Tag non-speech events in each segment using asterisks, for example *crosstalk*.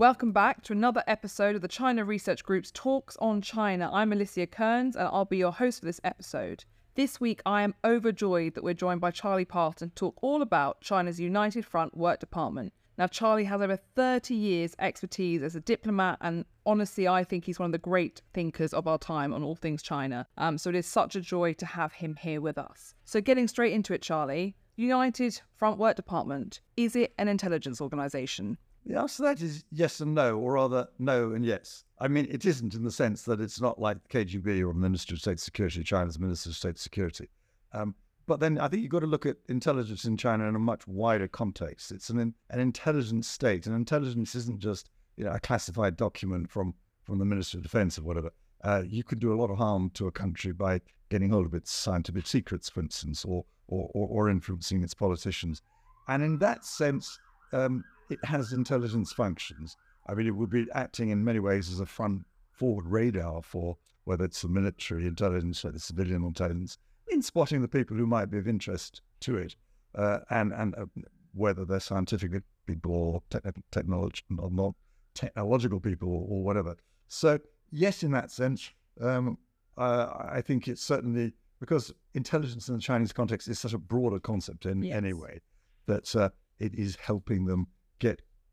Welcome back to another episode of the China Research Group's Talks on China. I'm Alicia Kearns and I'll be your host for this episode. This week, I am overjoyed that we're joined by Charlie Parton to talk all about China's United Front Work Department. Now, Charlie has over 30 years' expertise as a diplomat, and honestly, I think he's one of the great thinkers of our time on all things China. Um, so it is such a joy to have him here with us. So, getting straight into it, Charlie, United Front Work Department, is it an intelligence organisation? The answer to that is yes and no, or rather, no and yes. I mean, it isn't in the sense that it's not like the KGB or the Ministry of State Security, China's Minister of State Security. Um, but then I think you've got to look at intelligence in China in a much wider context. It's an an intelligence state, and intelligence isn't just you know a classified document from from the Ministry of Defense or whatever. Uh, you could do a lot of harm to a country by getting hold of its scientific secrets, for instance, or or, or, or influencing its politicians. And in that sense, um, it has intelligence functions. I mean, it would be acting in many ways as a front forward radar for whether it's the military intelligence or the civilian intelligence in spotting the people who might be of interest to it, uh, and and uh, whether they're scientific people or te- technology or not technological people or, whatever. So yes, in that sense, um, uh, I think it's certainly because intelligence in the Chinese context is such a broader concept in yes. anyway that uh, it is helping them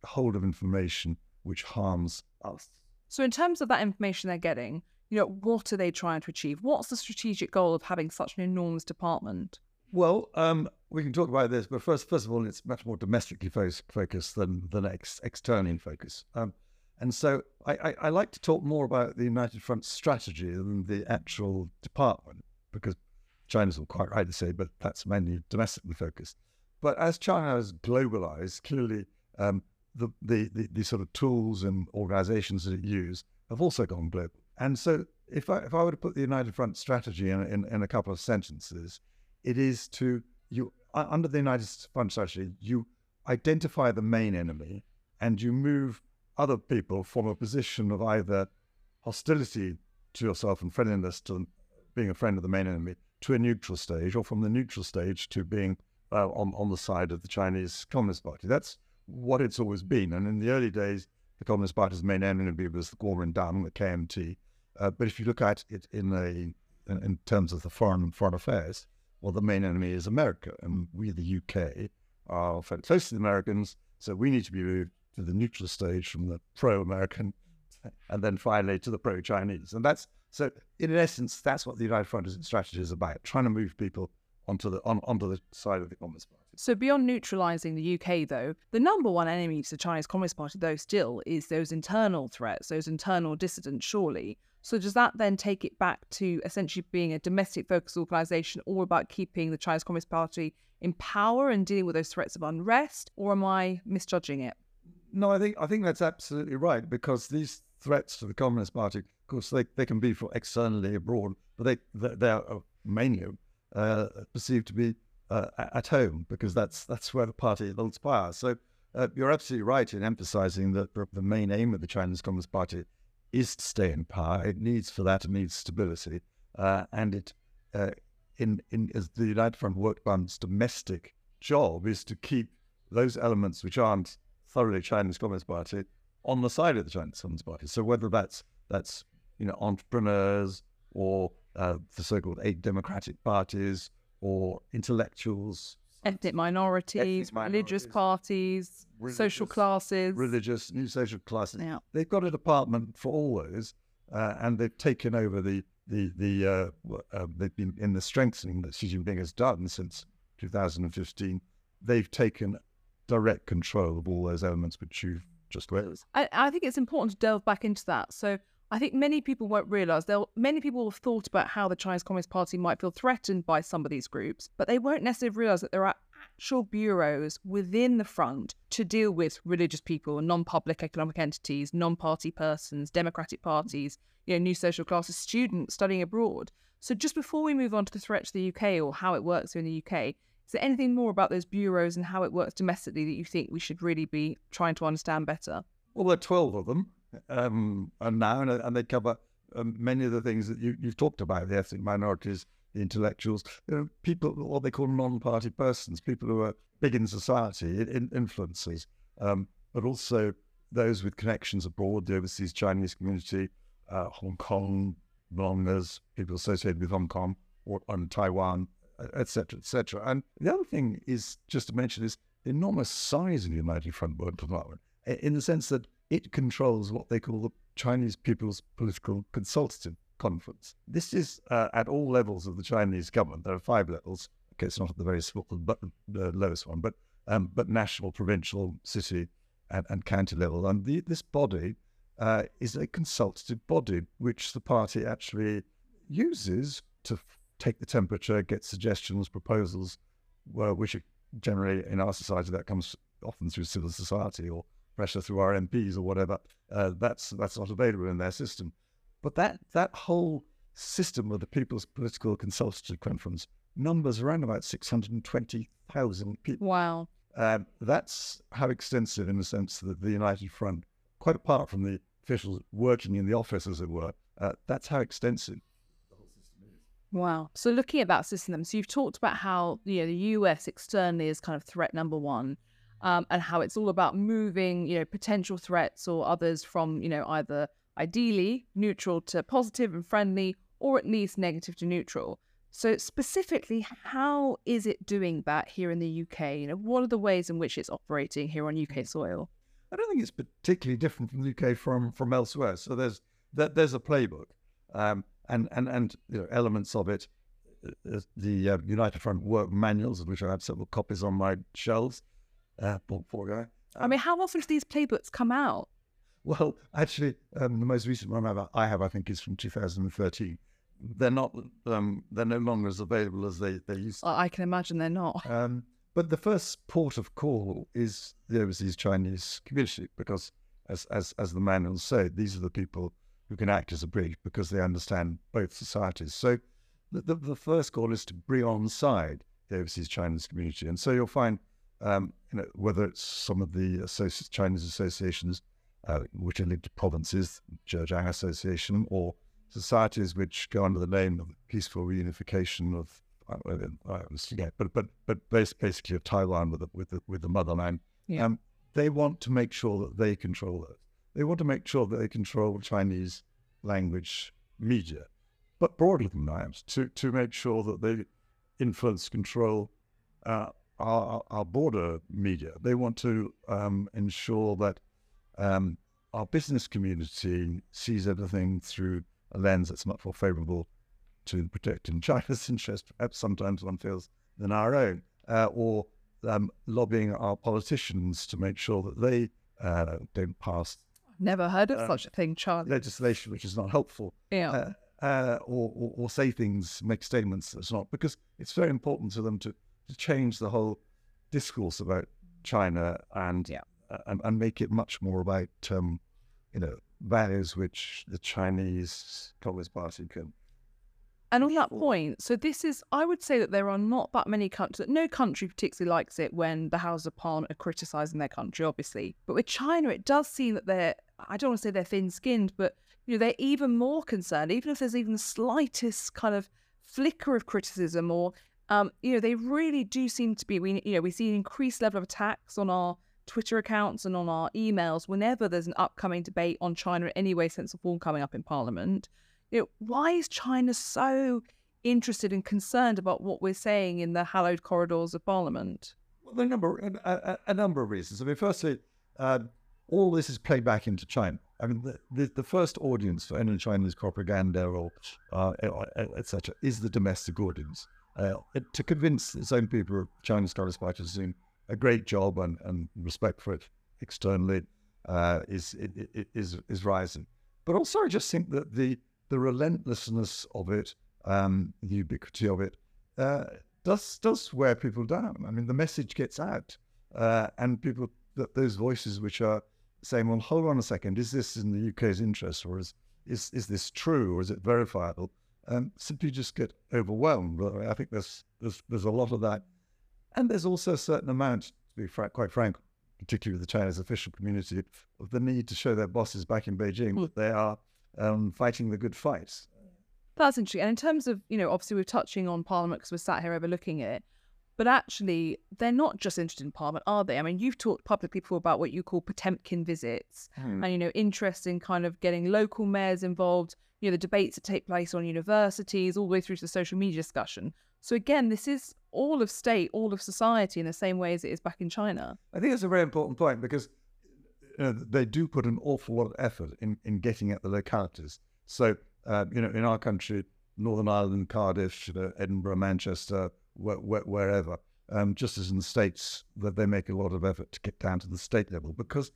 hold of information which harms us. So, in terms of that information they're getting, you know, what are they trying to achieve? What's the strategic goal of having such an enormous department? Well, um, we can talk about this, but first, first of all, it's much more domestically fo- focused than than ex- externally focused. Um, and so, I, I, I, like to talk more about the United Front strategy than the actual department, because China's all quite right to say, but that's mainly domestically focused. But as China has globalized, clearly um, the, the, the, the, sort of tools and organizations that it uses have also gone global. And so if I, if I were to put the United Front strategy in, in, in a couple of sentences, it is to, you under the United Front strategy, you identify the main enemy and you move other people from a position of either hostility to yourself and friendliness to being a friend of the main enemy to a neutral stage, or from the neutral stage to being uh, on on the side of the Chinese Communist Party. That's what it's always been. And in the early days, the Communist Party's main enemy was the Kuomintang, the KMT. Uh, but if you look at it in a in, in, terms of the foreign and foreign affairs, well, the main enemy is America, and we, the UK, are very close to the Americans, so we need to be moved to the neutral stage from the pro-American, *laughs* and then finally to the pro-Chinese. And that's so, in essence, that's what the United Front strategy is about: trying to move people onto the on, onto the side of the Communist Party. So beyond neutralising the UK, though, the number one enemy to the Chinese Communist Party, though, still is those internal threats, those internal dissidents, surely. So does that then take it back to essentially being a domestic focused organisation, all about keeping the Chinese Communist Party in power and dealing with those threats of unrest, or am I misjudging it? No, I think I think that's absolutely right because these threats to the Communist Party, of course, they, they can be for externally abroad, but they they, they are mainly uh, perceived to be uh, at home because that's that's where the party holds power. So uh, you're absolutely right in emphasizing that the main aim of the Chinese Communist Party is to stay in power. It needs for that it needs stability, uh, and it uh, in in as the United Front Work Fund's domestic job is to keep those elements which aren't thoroughly Chinese Communist Party on the side of the Chinese Communist Party. So whether that's that's you know entrepreneurs or uh, the so-called eight democratic parties or intellectuals, ethnic minorities, ethnic minorities religious parties, religious, social classes, religious new social classes. Yeah. They've got a department for all those, uh, and they've taken over the the the uh, uh, they've been in the strengthening that Xi Jinping has done since 2015. They've taken direct control of all those elements which you've just raised. I, I think it's important to delve back into that. So I think many people won't realise. Many people have thought about how the Chinese Communist Party might feel threatened by some of these groups, but they won't necessarily realise that there are actual bureaus within the front to deal with religious people, non-public economic entities, non-party persons, democratic parties, you know, new social classes, students studying abroad. So just before we move on to the threat to the UK or how it works in the UK, is there anything more about those bureaus and how it works domestically that you think we should really be trying to understand better? Well, there are 12 of them um, and now, and, and they cover um, many of the things that you, you've talked about the ethnic minorities, the intellectuals, you know, people, what they call non party persons, people who are big in society, in, influencers, um, but also those with connections abroad, the overseas Chinese community, uh, Hong Kong belongers, people associated with Hong Kong or on Taiwan, etc., etc. And the other thing is just to mention is the enormous size of the United Front Work Department, in the sense that it controls what they call the Chinese People's Political Consultative Conference. This is uh, at all levels of the Chinese government. There are five levels. Okay, it's not at the very small, but the lowest one, but um, but national, provincial, city, and, and county level. And the, this body uh, is a consultative body which the party actually uses to take the temperature, get suggestions, proposals, well, which generally in our society that comes often through civil society or pressure through our MPs or whatever. Uh, that's that's not available in their system. But that that whole system of the People's Political Consultative Conference numbers around about six hundred and twenty thousand people. Wow. Um, that's how extensive, in the sense that the United Front, quite apart from the officials working in the office, as it were, uh, that's how extensive Wow. So looking at that system, so you've talked about how you know the US externally is kind of threat number one, um, and how it's all about moving you know potential threats or others from you know either ideally neutral to positive and friendly, or at least negative to neutral. So specifically, how is it doing that here in the UK? You know, what are the ways in which it's operating here on UK soil? I don't think it's particularly different from the UK from from elsewhere. So there's that there's a playbook, um, and and and you know, elements of it. Uh, the uh, United Front work manuals, of which I have several copies on my shelves. Uh, portfolio. Um, I mean, how often do these playbooks come out? Well, actually, um, the most recent one I have, I think, is from 2013 they're not um, they're no longer as available as they, they used to. I can imagine they're not. Um, but the first port of call is the overseas Chinese community because, as as as the manuals say, these are the people who can act as a bridge because they understand both societies. So, the, the, the first call is to bring on side the overseas Chinese community, and so you'll find, um, you know, whether it's some of the associ- Chinese associations uh, which are linked to provinces, Zhejiang Association, or societies which go under the name of peaceful reunification of I was, forget, but but but basically of Taiwan with the, with the, with the motherland. Yeah. Um, they want to make sure that they control it. They want to make sure that they control Chinese language media, but broadly than that, to to make sure that they influence, control uh, our our border media. They want to um, ensure that um, our business community sees everything through a lens that's much more favourable to protecting China's *laughs* interest, perhaps sometimes one feels, than our own, uh, or um, lobbying our politicians to make sure that they uh, don't pass. Never heard of uh, such a thing, Charlie. Legislation which is not helpful. Yeah. Uh, uh, or, or, or, say things, make statements that's not, because it's very important to them to, to change the whole discourse about China and, yeah. Uh, and, and make it much more about um, you know values which the Chinese Communist Party can. And on that point, so this is, I would say that there are not that many countries, no country particularly likes it when the House of Parliament are criticising their country, obviously. But with China, it does seem that they're, I don't want to say they're thin skinned, but you know, they're even more concerned, even if there's even the slightest kind of flicker of criticism or, um, you know, they really do seem to be, we, you know, we see an increased level of attacks on our Twitter accounts and on our emails whenever there's an upcoming debate on China in any way, sense, or form coming up in Parliament. You know, why is China so interested and concerned about what we're saying in the hallowed corridors of Parliament? Well, there are a number, a, a number of reasons. I mean, firstly, um, all this is played back into China. I mean, the, the, the first audience for any Chinese propaganda or uh, etc. is the domestic audience. Uh, to convince its own people, China's Communist Party, to a great job and, and respect for it externally uh, is, is is rising. But also, I just think that the the relentlessness of it, um, the ubiquity of it, uh, does does wear people down. I mean, the message gets out, uh, and people that those voices which are saying, "Well, hold on a second, is this in the UK's interest, or is is is this true, or is it verifiable?" Um, simply just get overwhelmed. I think there's there's there's a lot of that and there's also a certain amount, to be fr- quite frank, particularly with the Chinese official community, of the need to show their bosses back in Beijing mm. that they are um, fighting the good fight. That's interesting. And in terms of, you know, obviously we're touching on Parliament because we're sat here overlooking it. But actually, they're not just interested in Parliament, are they? I mean, you've talked publicly before about what you call Potemkin visits Hmm. and, you know, interest in kind of getting local mayors involved, you know, the debates that take place on universities, all the way through to the social media discussion. So, again, this is all of state, all of society in the same way as it is back in China. I think it's a very important point because you know, they do put an awful lot of effort in, in getting at the localities. So, uh, you know, in our country, Northern Ireland, Cardiff, you know, Edinburgh, Manchester, wh- wh- wherever, um, just as in the States, that they make a lot of effort to get down to the state level because,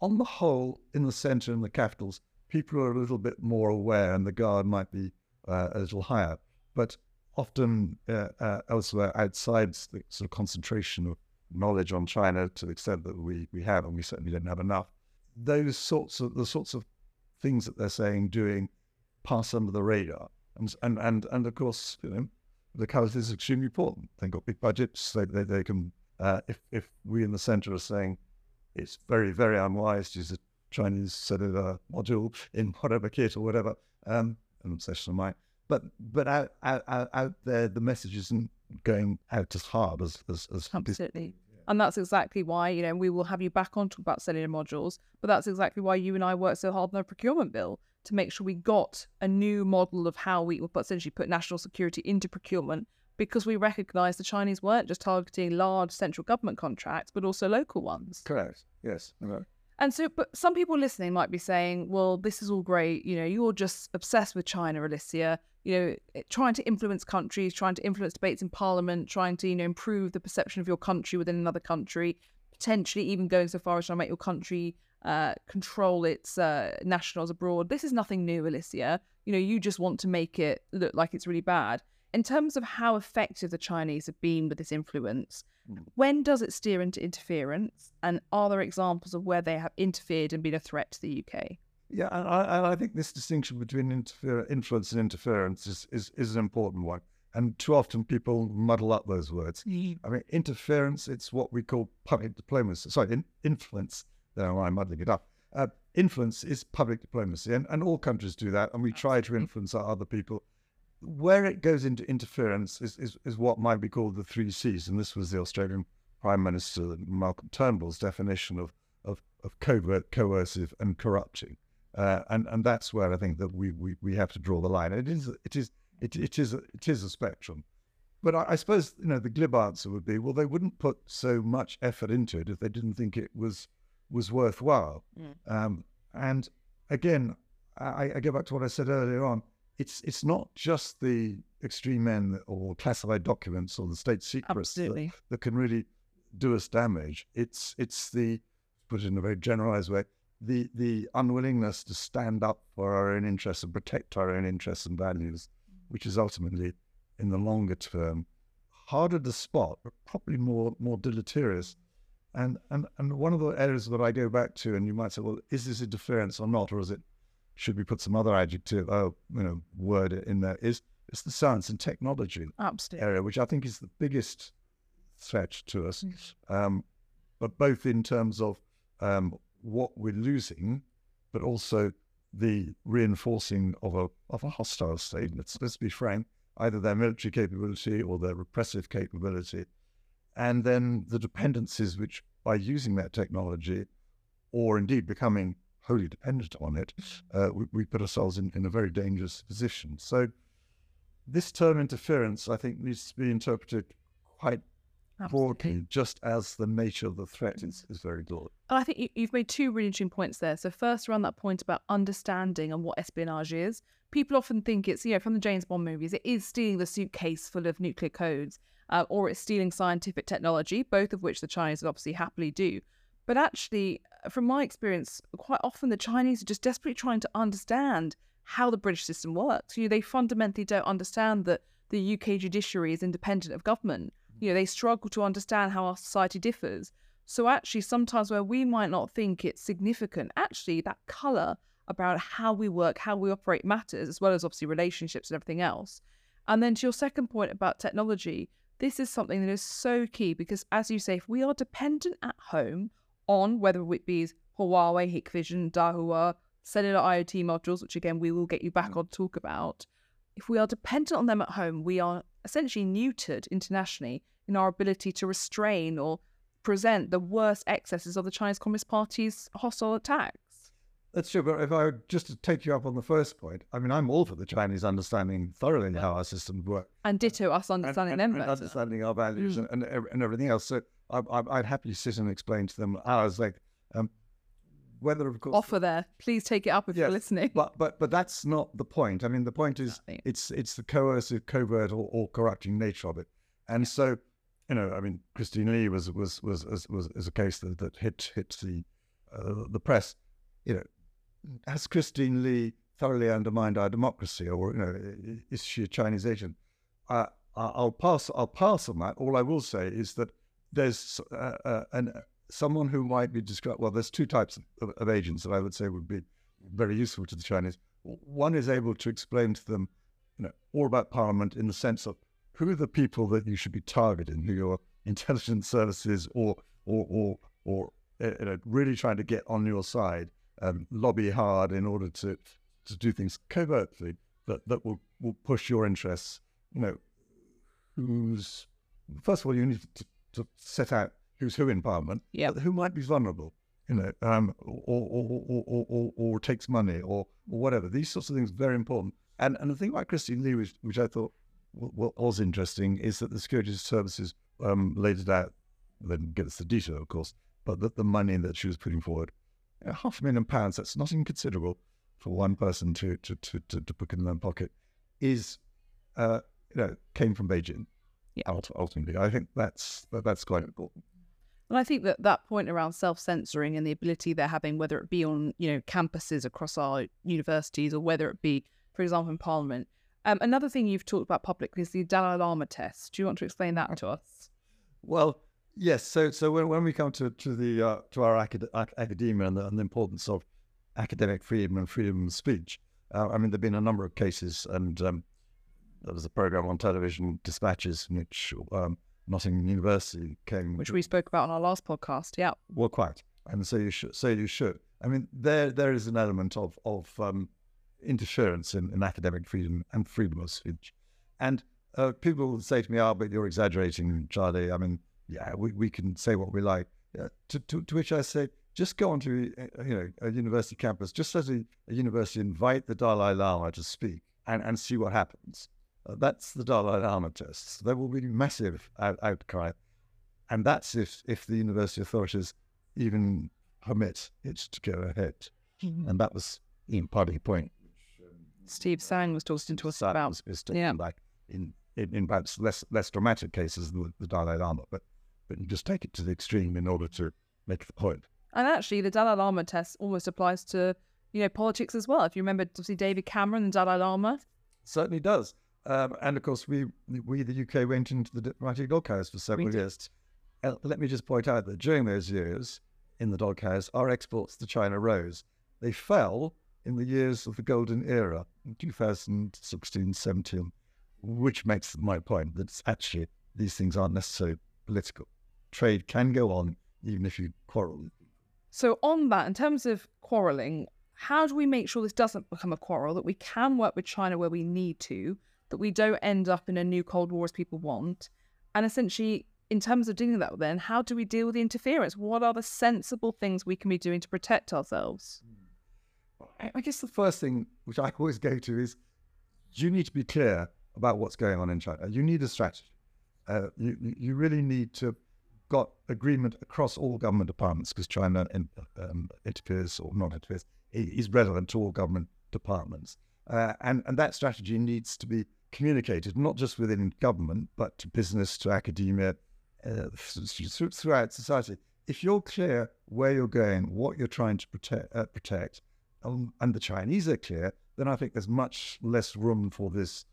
on the whole, in the centre and the capitals, people are a little bit more aware and the guard might be uh, a little higher. But often uh, uh, elsewhere outside the sort of concentration of knowledge on China to the extent that we, we have, and we certainly don't have enough, those sorts of the sorts of things that they're saying, doing, pass under the radar. And and and, and of course, you know, the locality is extremely important. They've got big budgets. They they, they can uh, if if we in the centre are saying it's very very unwise to use a Chinese cellular module in whatever kit or whatever, um, an obsession of mine. But but out out, out, out there, the message isn't going out as hard as as, as Absolutely. And that's exactly why, you know, we will have you back on talk about cellular modules, but that's exactly why you and I worked so hard on the procurement bill to make sure we got a new model of how we would essentially put national security into procurement because we recognised the Chinese weren't just targeting large central government contracts, but also local ones. Correct. Yes. And so, but some people listening might be saying, well, this is all great. You know, you're just obsessed with China, Alicia. You know, eh, trying to influence countries, trying to influence debates in parliament, trying to, you know, improve the perception of your country within another country, potentially even going so far as trying to make your country uh, control its uh, nationals abroad. This is nothing new, Alicia. You know, you just want to make it look like it's really bad. In terms of how effective the Chinese have been with this influence, when does it steer into interference? And are there examples of where they have interfered and been a threat to the UK? Yeah, and I, and I think this distinction between interfer- influence and interference is, is, is an important one. And too often people muddle up those words. I mean, interference, it's what we call public diplomacy. Sorry, in, influence. I'm muddling it up. Uh, influence is public diplomacy, and, and all countries do that, and we try to influence our other people. Where it goes into interference is, is, is what might be called the three C's, and this was the Australian Prime Minister Malcolm Turnbull's definition of, of, of covert, coercive, and corrupting. Uh, and and that's where I think that we, we, we have to draw the line. It is it is it, it is a, it is a spectrum, but I, I suppose you know the glib answer would be well they wouldn't put so much effort into it if they didn't think it was was worthwhile. Um, and again, I, I go back to what I said earlier on. It's it's not just the extreme end or classified documents or the state secrets that, that can really do us damage. It's it's the put it in a very generalized way the the unwillingness to stand up for our own interests and protect our own interests and values, which is ultimately in the longer term harder to spot, but probably more more deleterious. And and and one of the areas that I go back to, and you might say, well, is this interference or not, or is it? Should we put some other adjective, oh, you know, word in there? Is it's the science and technology Absolutely. area, which I think is the biggest threat to us, um, but both in terms of um, what we're losing, but also the reinforcing of a of a hostile state. Let's let's be frank, either their military capability or their repressive capability, and then the dependencies which, by using that technology, or indeed becoming wholly dependent on it, uh, we, we put ourselves in, in a very dangerous position. So, this term interference, I think, needs to be interpreted quite broadly, just as the nature of the threat is, is very broad. And I think you, you've made two really interesting points there. So first, around that point about understanding and what espionage is. People often think it's, you know, from the James Bond movies, it is stealing the suitcase full of nuclear codes, uh, or it's stealing scientific technology, both of which the Chinese would obviously happily do. But actually, uh, from my experience, quite often the Chinese are just desperately trying to understand how the British system works. You know, they fundamentally don't understand that the UK judiciary is independent of government. You know, they struggle to understand how our society differs. So actually, sometimes where we might not think it's significant, actually that colour about how we work, how we operate matters, as well as obviously relationships and everything else. And then to your second point about technology, this is something that is so key because, as you say, if we are dependent at home on whether it be Huawei, Hikvision, Dahua, cellular IoT modules, which again we will get you back mm. on to talk about, if we are dependent on them at home, we are essentially neutered internationally in our ability to restrain or present the worst excesses of the Chinese Communist Party's hostile attacks. That's true, but if I were just to take you up on the first point, I mean, I'm all for the Chinese understanding thoroughly how our systems work. And ditto us understanding and, them and, and understanding our values Mm. and, and, everything else. So I, I, I'd happily sit and explain to them ours, like um, whether, of course, Offer there. Please take it up if Yes, you're listening. But but but that's not the point. I mean, the point is it's it's the coercive, covert, or, or corrupting nature of it. And so, you know, I mean, Christine Lee was was was was, was, is a case that, that hit hit the uh, the press. You know, has Christine Lee thoroughly undermined our democracy, or you know, is she a Chinese agent? Uh, I'll pass. I'll pass on that. All I will say is that there's uh, uh, an someone who might be described. Well, there's two types of, of agents that I would say would be very useful to the Chinese. One is able to explain to them, you know, all about Parliament in the sense of who are the people that you should be targeting, who your intelligence services or or or or uh, you know, really trying to get on your side, um, lobby hard in order to to do things covertly that that will will push your interests. You know, who's first of all you need to, to set out who's who in Parliament, but who might be vulnerable, you know, um, or, or, or, or, or, or takes money or, or whatever. These sorts of things are very important. And and the thing about Christine Lee, which, which I thought was interesting, is that the security services um, laid it out. They didn't get us the detail, of course, but that the money that she was putting forward, you know, half a million pounds, that's not inconsiderable for one person to to to, to, to put in their pocket, is uh, you know came from Beijing. Yeah. Ultimately, I think that's that, that's quite important. And I think that that point around self-censoring and the ability they're having, whether it be on you know campuses across our universities or whether it be, for example, in Parliament. Um, another thing you've talked about publicly is the Dalai Lama test. Do you want to explain that *laughs* to us? Well, yes. So, so when, when we come to to the uh, to our acad- ac- academia and the, and the importance of academic freedom and freedom of speech, uh, I mean, there've been a number of cases, and um, there was a program on television, Dispatches, in which um, Nottingham University came, Which we spoke about on our last podcast. Yeah. well, quite, and so you should, so you should. I mean, there there is an element of of um, interference in, in academic freedom and freedom of speech, and uh, people say to me, "Oh, but you're exaggerating, Charlie." I mean, yeah, we, we can say what we like. Yeah, to, to to which I say, just go onto uh, you know a university campus, just as a, a university invite the Dalai Lama to speak and, and see what happens. Uh, that's the Dalai Lama test. There will be massive out, outcry, and that's if if the university authorities even permit it to go ahead. And that was in part of the point. Steve Tsang was talking to us Sad about. was- taken yeah. back in, in, in perhaps less less dramatic cases than the, the Dalai Lama, but but you just take it to the extreme in order to make the point. And actually, the Dalai Lama test almost applies to you know politics as well. If you remember, obviously David Cameron and Dalai Lama. Certainly does. Um, and of course, we we the UK went into the diplomatic doghouse for several did. years. Uh, let me just point out that during those years in the doghouse, our exports to China rose. They fell in the years of the golden era, in 2016, 17, which makes my point that actually these things aren't necessarily political. Trade can go on even if you quarrel. So on that, in terms of quarrelling, how do we make sure this doesn't become a quarrel? That we can work with China where we need to, that we don't end up in a new Cold War as people want, and essentially. In terms of dealing with that, then how do we deal with the interference? What are the sensible things we can be doing to protect ourselves? I guess the first thing which I *laughs* always go to is you need to be clear about what's going on in China. You need a strategy. Uh, you- you really need to got agreement across all government departments because China in, um, interferes or not interferes is relevant to all government departments. Uh, and, and that strategy needs to be communicated not just within government but to business, to academia, uh, th- th- throughout society. If you're clear where you're going, what you're trying to protect, uh, protect um, and the Chinese are clear, then I think there's much less room for this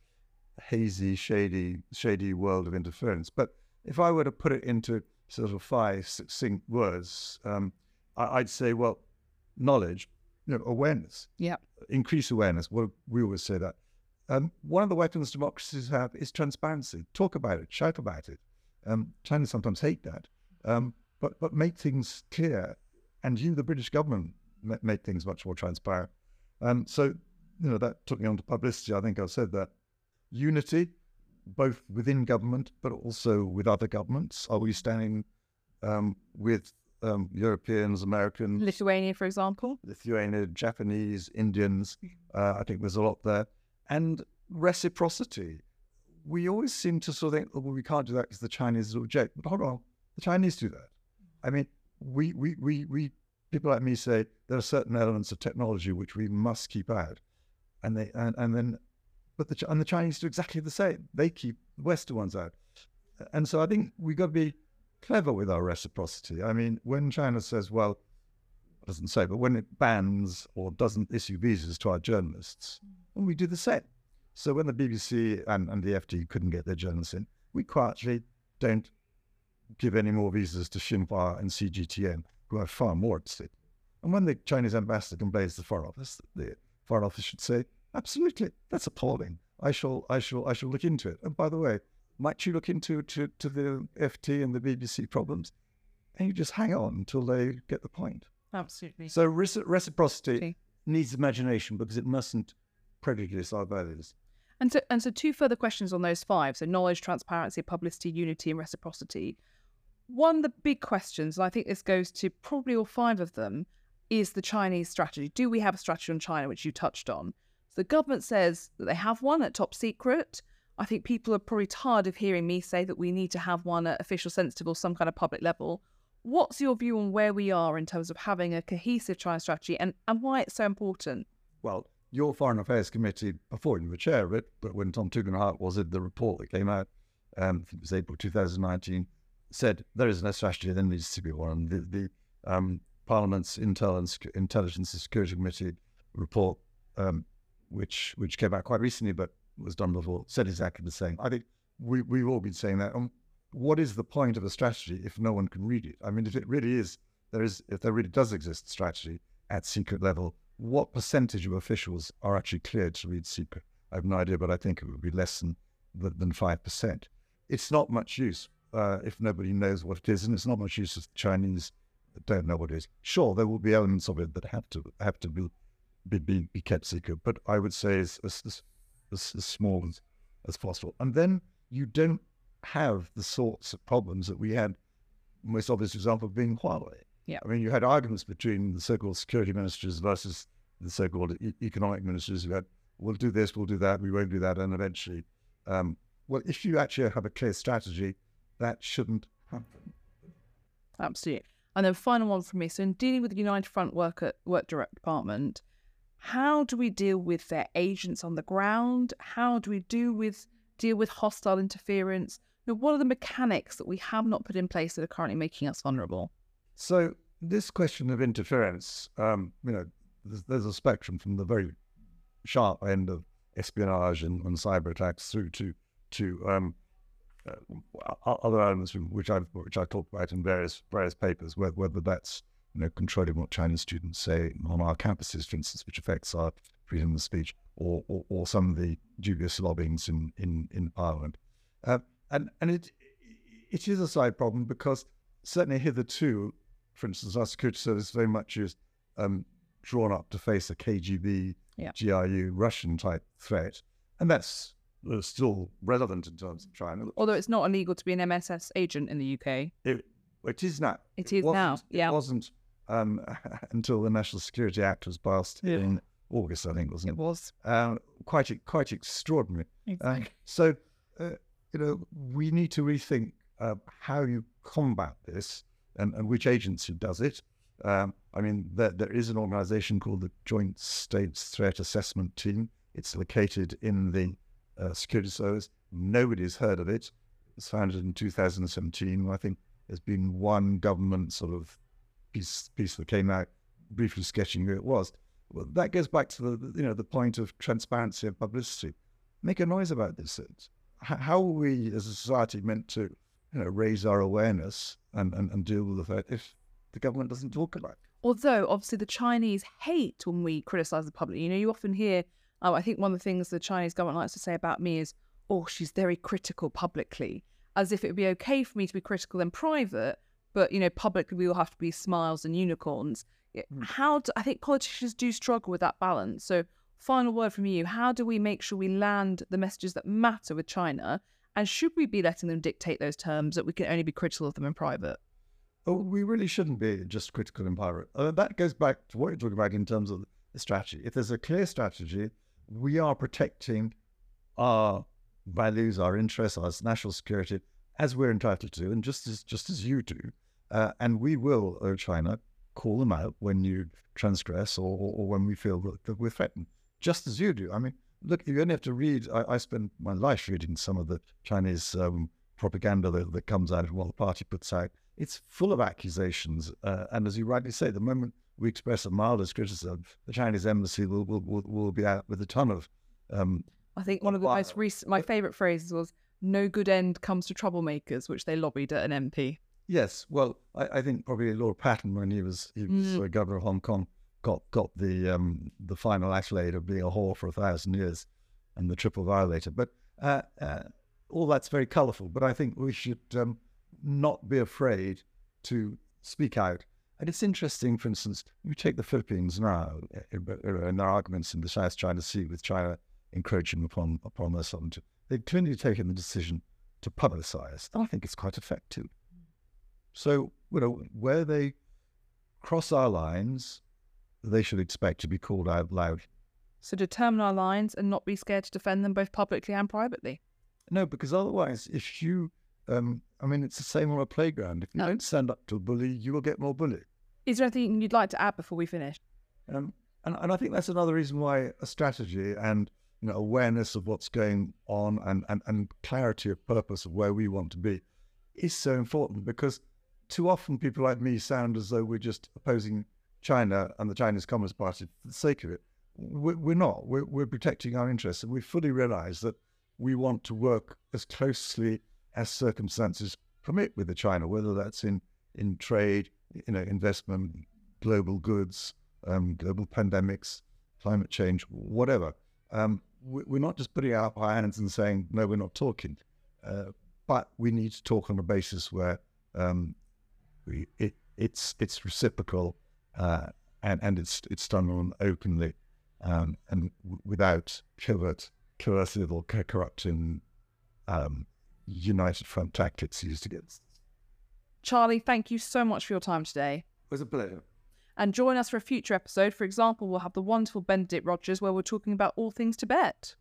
hazy, shady, shady world of interference. But if I were to put it into sort of five succinct words, um, I, I'd say, well, knowledge, you know, awareness, Yeah. increase awareness. Well, we always say that. Um, one of the weapons democracies have is transparency. Talk about it, shout about it. Um, China sometimes hate that, um, but but make things clear. And you, the British government, ma- make things much more transparent. Um, so you know that took me on to publicity. I think I said that unity, both within government but also with other governments? Are we standing um, with um, Europeans, Americans, Lithuania, for example. Lithuania, Japanese, Indians? Uh, I think there's a lot there. And reciprocity. We always seem to sort of think, oh, well, we can't do that because the Chinese object. But hold on, the Chinese do that. I mean, we, we, we, we, people like me say there are certain elements of technology which we must keep out. And they, and, and then, but the, and the Chinese do exactly the same. They keep Western ones out. And so I think we've got to be clever with our reciprocity. I mean, when China says, well, doesn't say, but when it bans or doesn't issue visas to our journalists, we do the same. So when the BBC and, and the FT couldn't get their journalists in, we quietly don't give any more visas to Xinhua and CGTN, who are far more at stake. And when the Chinese ambassador complains to the Foreign Office, the Foreign Office should say, absolutely, that's appalling. I shall, I shall, I shall look into it. And by the way, might you look into to, to the FT and the BBC problems? And you just hang on until they get the point. Absolutely. So reciprocity okay. needs imagination because it mustn't prejudice our values. And so, and so, two further questions on those five. So, knowledge, transparency, publicity, unity, and reciprocity. One of the big questions, and I think this goes to probably all five of them, is the Chinese strategy. Do we have a strategy on China, which you touched on? So the government says that they have one at top secret. I think people are probably tired of hearing me say that we need to have one at official, sensitive, or some kind of public level. What's your view on where we are in terms of having a cohesive China strategy and, and why it's so important? Well, your Foreign Affairs Committee, before you were chair of it, but when Tom Tugendhat was in the report that came out, um, it was April 2019, said there is no strategy, there needs to be one. The, the um, Parliament's Intel and Intelligence and Security Committee report, um, which which came out quite recently, but was done before said exactly the same. I think we, we've all been saying that. Um, what is the point of a strategy if no one can read it? I mean, if it really is, there is, if there really does exist strategy at secret level, what percentage of officials are actually cleared to read secret? I have no idea, but I think it would be less than than five percent. It's not much use uh, if nobody knows what it is, and it's not much use if the Chinese don't know what it is. Sure, there will be elements of it that have to have to be be, be kept secret, but I would say it's, it's, as, as small as, as possible. And then you don't have the sorts of problems that we had, most obvious example being Huawei. Yeah. I mean, you had arguments between the so-called security ministers versus the so-called e- economic ministers who had, we'll do this, we'll do that, we won't do that. And eventually, um, well, if you actually have a clear strategy, that shouldn't happen. Absolutely. And then final one from me. So in dealing with the United Front work at Work Direct Department, how do we deal with their agents on the ground? How do we do with deal with hostile interference? You know, what are the mechanics that we have not put in place that are currently making us vulnerable? So this question of interference, um, you know, there's, there's, a spectrum from the very sharp end of espionage and, and cyber attacks through to to um, uh, other elements which I've which I talked about in various various papers, whether, whether that's you know, controlling what Chinese students say on our campuses, for instance, which affects our freedom of speech, or, or, or some of the dubious lobbyings in, in, in Ireland. Uh, and and it, it is a side problem because certainly hitherto, for instance, our security service very much is um, drawn up to face a KGB, yeah. GRU, Russian type threat. And that's uh, still relevant in terms of China. Although it's not illegal to be an MSS agent in the UK. It, it is now. It is now. Yeah. It wasn't um, *laughs* until the National Security Act was passed yeah. in August, I think, wasn't it? It was. Um, quite quite extraordinary. Uh, exactly. Uh, so, uh, you know, we need to rethink uh, how you combat this and, and which agency does it. Um, I mean, there, there is an organization called the Joint States Threat Assessment Team. It's located in the uh, Security Service. Nobody's heard of it. It was founded in 2017. I think there's been one government sort of piece piece that came out briefly sketching who it was. Well, that goes back to the you know the point of transparency and publicity. Make a noise about this. How are we as a society meant to you know raise our awareness and, and, and deal with the fact if the government doesn't talk about it? Although obviously the Chinese hate when we criticize the public. You know, you often hear. Oh, I think one of the things the Chinese government likes to say about me is, "Oh, she's very critical publicly," as if it would be okay for me to be critical in private, but you know, publicly we all have to be smiles and unicorns. Mm. How do, I think politicians do struggle with that balance. So final word from you. How do we make sure we land the messages that matter with China? And should we be letting them dictate those terms that we can only be critical of them in private? Oh, we really shouldn't be just critical in private. Uh, that goes back to what you're talking about in terms of the strategy. If there's a clear strategy, we are protecting our values, our interests, our national security, as we're entitled to, and just as just as you do. Uh, and we will, uh, China, call them out when you transgress or, or, or when we feel that, that, we're threatened, just as you do. I mean, look, you only have to read. I, I spend my life reading some of the Chinese um, propaganda that, that, comes out of what the party puts out. It's full of accusations, uh, and as you rightly say, the moment we express a mildest criticism, the Chinese embassy will will, will, will be out with a ton of. Um, I think one of the most recent, my favourite phrases was "No good end comes to troublemakers," which they lobbied at an MP. Yes, well, I, I think probably Lord Patten, when he was he was mm. governor of Hong Kong, got got the um, the final accolade of being a whore for a thousand years, and the triple violator. But uh, uh, all that's very colourful. But I think we should um, not be afraid to speak out and it's interesting, for instance, you take the Philippines now in their arguments in the South China Sea with China encroaching upon upon their sovereignty. They've clearly taken the decision to publicize. I think it's quite effective. So, you know, where they cross our lines, they should expect to be called out loud. So determine our lines and not be scared to defend them both publicly and privately. No, because otherwise, if you, um, I mean, it's the same on a playground. If you no. don't stand up to a bully, you will get more bullied. Is there anything you'd like to add before we finish? Um, and, and I think that's another reason why a strategy and you know awareness of what's going on and, and, and clarity of purpose of where we want to be is so important because too often people like me sound as though we're just opposing China and the Chinese Communist Party for the sake of it. We're not. We're, we're protecting our interests, and we fully realize that we want to work as closely as circumstances permit with the China, whether that's in in trade, you know, investment, global goods, um, global pandemics, climate change, whatever. Um, we're not just putting out our hands and saying, no, we're not talking. Uh, but we need to talk on a basis where um, it, it's it's reciprocal uh, and and it's it's done on openly um, and w- without covert, coercive or corrupting um, united front tactics used against Charlie, thank you so much for your time today. It was a pleasure. And join us for a future episode. For example, we'll have the wonderful Benedict Rogers where we're talking about all things Tibet.